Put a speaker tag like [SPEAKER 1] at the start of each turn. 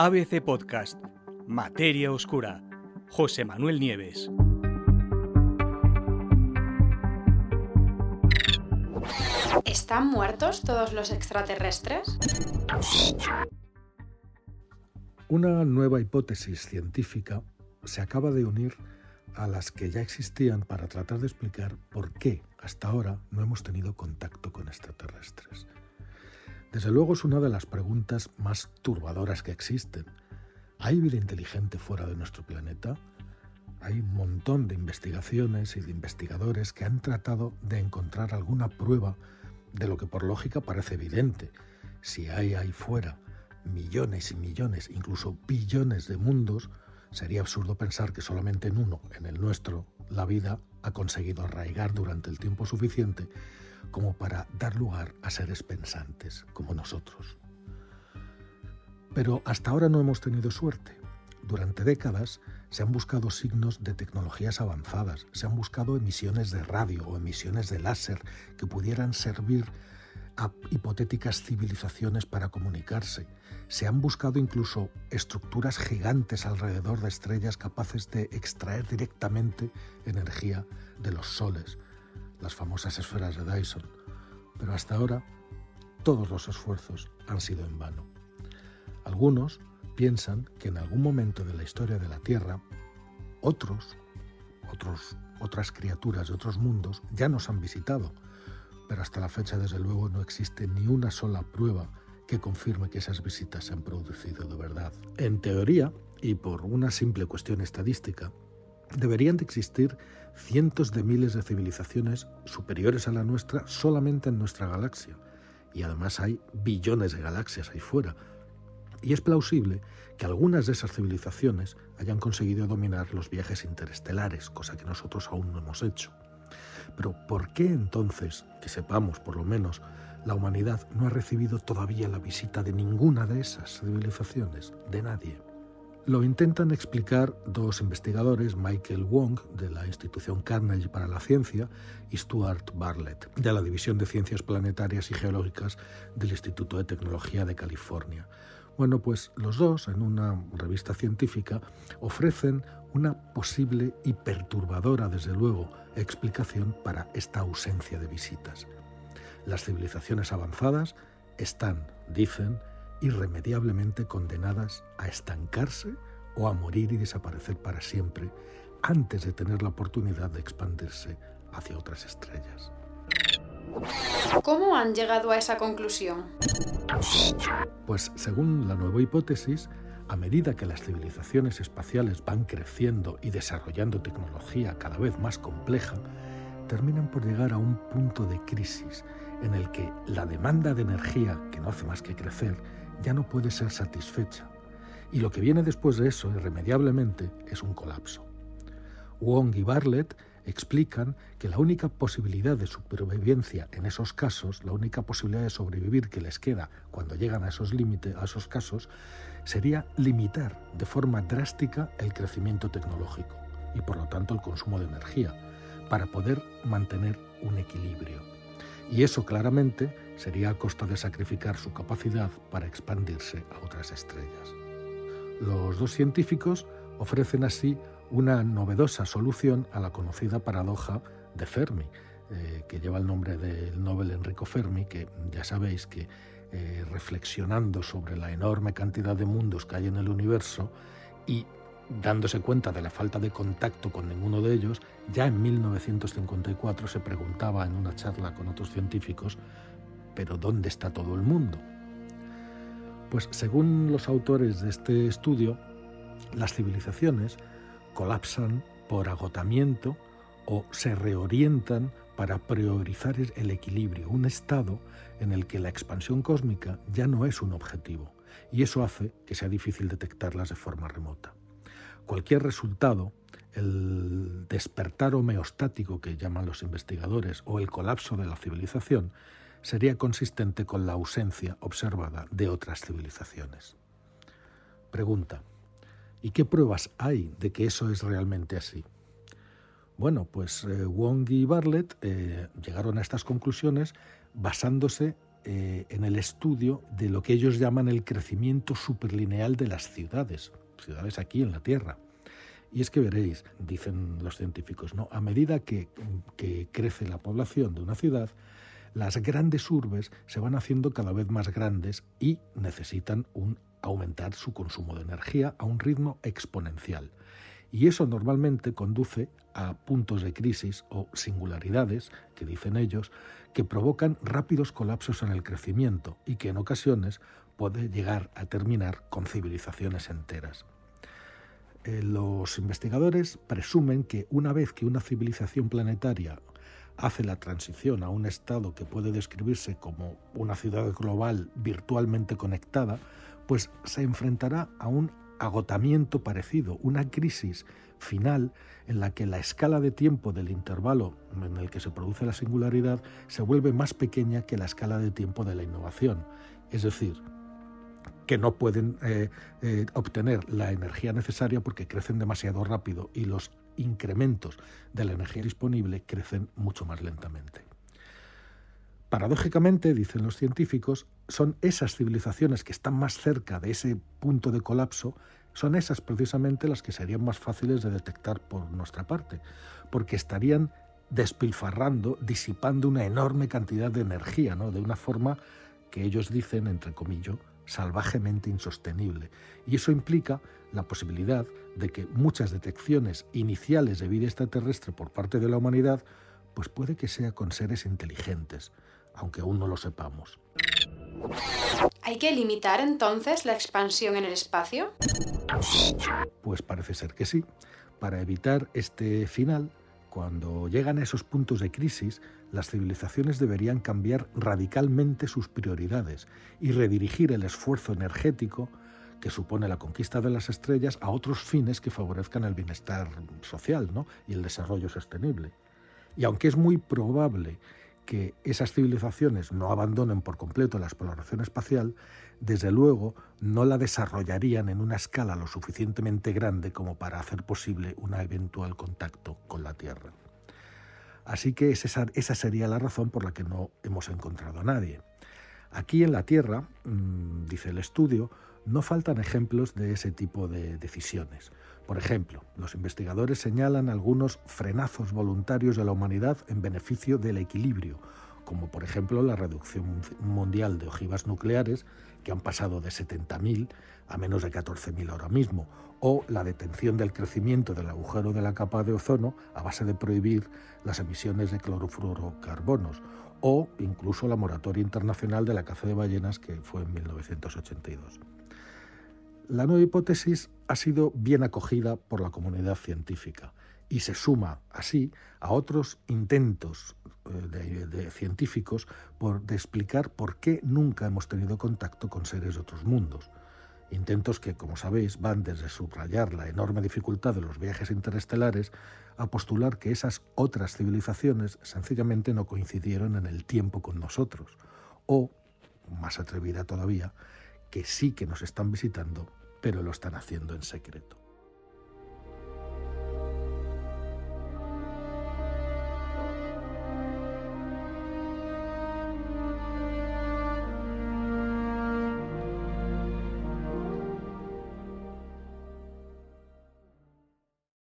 [SPEAKER 1] ABC Podcast, Materia Oscura, José Manuel Nieves.
[SPEAKER 2] ¿Están muertos todos los extraterrestres?
[SPEAKER 3] Una nueva hipótesis científica se acaba de unir a las que ya existían para tratar de explicar por qué hasta ahora no hemos tenido contacto con extraterrestres. Desde luego es una de las preguntas más turbadoras que existen. ¿Hay vida inteligente fuera de nuestro planeta? Hay un montón de investigaciones y de investigadores que han tratado de encontrar alguna prueba de lo que por lógica parece evidente. Si hay ahí fuera millones y millones, incluso billones de mundos, sería absurdo pensar que solamente en uno, en el nuestro, la vida ha conseguido arraigar durante el tiempo suficiente como para dar lugar a seres pensantes como nosotros. Pero hasta ahora no hemos tenido suerte. Durante décadas se han buscado signos de tecnologías avanzadas, se han buscado emisiones de radio o emisiones de láser que pudieran servir a hipotéticas civilizaciones para comunicarse. Se han buscado incluso estructuras gigantes alrededor de estrellas capaces de extraer directamente energía de los soles, las famosas esferas de Dyson. Pero hasta ahora todos los esfuerzos han sido en vano. Algunos piensan que en algún momento de la historia de la Tierra, otros, otros otras criaturas de otros mundos ya nos han visitado, pero hasta la fecha desde luego no existe ni una sola prueba que confirme que esas visitas se han producido de verdad. En teoría, y por una simple cuestión estadística, deberían de existir cientos de miles de civilizaciones superiores a la nuestra solamente en nuestra galaxia. Y además hay billones de galaxias ahí fuera. Y es plausible que algunas de esas civilizaciones hayan conseguido dominar los viajes interestelares, cosa que nosotros aún no hemos hecho. Pero ¿por qué entonces, que sepamos por lo menos, la humanidad no ha recibido todavía la visita de ninguna de esas civilizaciones? De nadie. Lo intentan explicar dos investigadores, Michael Wong, de la institución Carnegie para la Ciencia, y Stuart Bartlett, de la División de Ciencias Planetarias y Geológicas del Instituto de Tecnología de California. Bueno, pues los dos, en una revista científica, ofrecen una posible y perturbadora, desde luego, explicación para esta ausencia de visitas. Las civilizaciones avanzadas están, dicen, irremediablemente condenadas a estancarse o a morir y desaparecer para siempre antes de tener la oportunidad de expandirse hacia otras estrellas.
[SPEAKER 2] ¿Cómo han llegado a esa conclusión?
[SPEAKER 3] Pues según la nueva hipótesis, a medida que las civilizaciones espaciales van creciendo y desarrollando tecnología cada vez más compleja, terminan por llegar a un punto de crisis en el que la demanda de energía, que no hace más que crecer, ya no puede ser satisfecha. Y lo que viene después de eso, irremediablemente, es un colapso. Wong y Bartlett explican que la única posibilidad de supervivencia en esos casos, la única posibilidad de sobrevivir que les queda cuando llegan a esos límites, a esos casos, sería limitar de forma drástica el crecimiento tecnológico y por lo tanto el consumo de energía para poder mantener un equilibrio. Y eso claramente sería a costa de sacrificar su capacidad para expandirse a otras estrellas. Los dos científicos ofrecen así una novedosa solución a la conocida paradoja de Fermi, eh, que lleva el nombre del Nobel Enrico Fermi, que ya sabéis que eh, reflexionando sobre la enorme cantidad de mundos que hay en el universo y dándose cuenta de la falta de contacto con ninguno de ellos, ya en 1954 se preguntaba en una charla con otros científicos, pero ¿dónde está todo el mundo? Pues según los autores de este estudio, las civilizaciones colapsan por agotamiento o se reorientan para priorizar el equilibrio, un estado en el que la expansión cósmica ya no es un objetivo, y eso hace que sea difícil detectarlas de forma remota. Cualquier resultado, el despertar homeostático que llaman los investigadores o el colapso de la civilización, sería consistente con la ausencia observada de otras civilizaciones. Pregunta, ¿y qué pruebas hay de que eso es realmente así? Bueno, pues eh, Wong y Bartlett eh, llegaron a estas conclusiones basándose eh, en el estudio de lo que ellos llaman el crecimiento superlineal de las ciudades, ciudades aquí en la Tierra. Y es que veréis, dicen los científicos, ¿no? a medida que, que crece la población de una ciudad, las grandes urbes se van haciendo cada vez más grandes y necesitan un, aumentar su consumo de energía a un ritmo exponencial. Y eso normalmente conduce a puntos de crisis o singularidades, que dicen ellos, que provocan rápidos colapsos en el crecimiento y que en ocasiones puede llegar a terminar con civilizaciones enteras. Eh, los investigadores presumen que una vez que una civilización planetaria hace la transición a un estado que puede describirse como una ciudad global virtualmente conectada, pues se enfrentará a un agotamiento parecido, una crisis final en la que la escala de tiempo del intervalo en el que se produce la singularidad se vuelve más pequeña que la escala de tiempo de la innovación. Es decir, que no pueden eh, eh, obtener la energía necesaria porque crecen demasiado rápido y los incrementos de la energía disponible crecen mucho más lentamente. Paradójicamente, dicen los científicos, son esas civilizaciones que están más cerca de ese punto de colapso, son esas precisamente las que serían más fáciles de detectar por nuestra parte, porque estarían despilfarrando, disipando una enorme cantidad de energía, ¿no? de una forma que ellos dicen, entre comillas, salvajemente insostenible. Y eso implica la posibilidad de que muchas detecciones iniciales de vida extraterrestre por parte de la humanidad, pues puede que sea con seres inteligentes, aunque aún no lo sepamos.
[SPEAKER 2] ¿Hay que limitar entonces la expansión en el espacio?
[SPEAKER 3] Pues parece ser que sí. Para evitar este final, cuando llegan a esos puntos de crisis, las civilizaciones deberían cambiar radicalmente sus prioridades y redirigir el esfuerzo energético que supone la conquista de las estrellas a otros fines que favorezcan el bienestar social y el desarrollo sostenible. Y aunque es muy probable que esas civilizaciones no abandonen por completo la exploración espacial, desde luego no la desarrollarían en una escala lo suficientemente grande como para hacer posible un eventual contacto con la Tierra. Así que esa, esa sería la razón por la que no hemos encontrado a nadie. Aquí en la Tierra, mm, dice el estudio, no faltan ejemplos de ese tipo de decisiones. Por ejemplo, los investigadores señalan algunos frenazos voluntarios de la humanidad en beneficio del equilibrio, como por ejemplo la reducción mundial de ojivas nucleares, que han pasado de 70.000 a menos de 14.000 ahora mismo, o la detención del crecimiento del agujero de la capa de ozono a base de prohibir las emisiones de clorofluorocarbonos, o incluso la moratoria internacional de la caza de ballenas que fue en 1982. La nueva hipótesis ha sido bien acogida por la comunidad científica y se suma así a otros intentos eh, de, científicos por, de explicar por qué nunca hemos tenido contacto con seres de otros mundos. Intentos que, como sabéis, van desde subrayar la enorme dificultad de los viajes interestelares a postular que esas otras civilizaciones sencillamente no coincidieron en el tiempo con nosotros, o, más atrevida todavía, que sí que nos están visitando, pero lo están haciendo en secreto.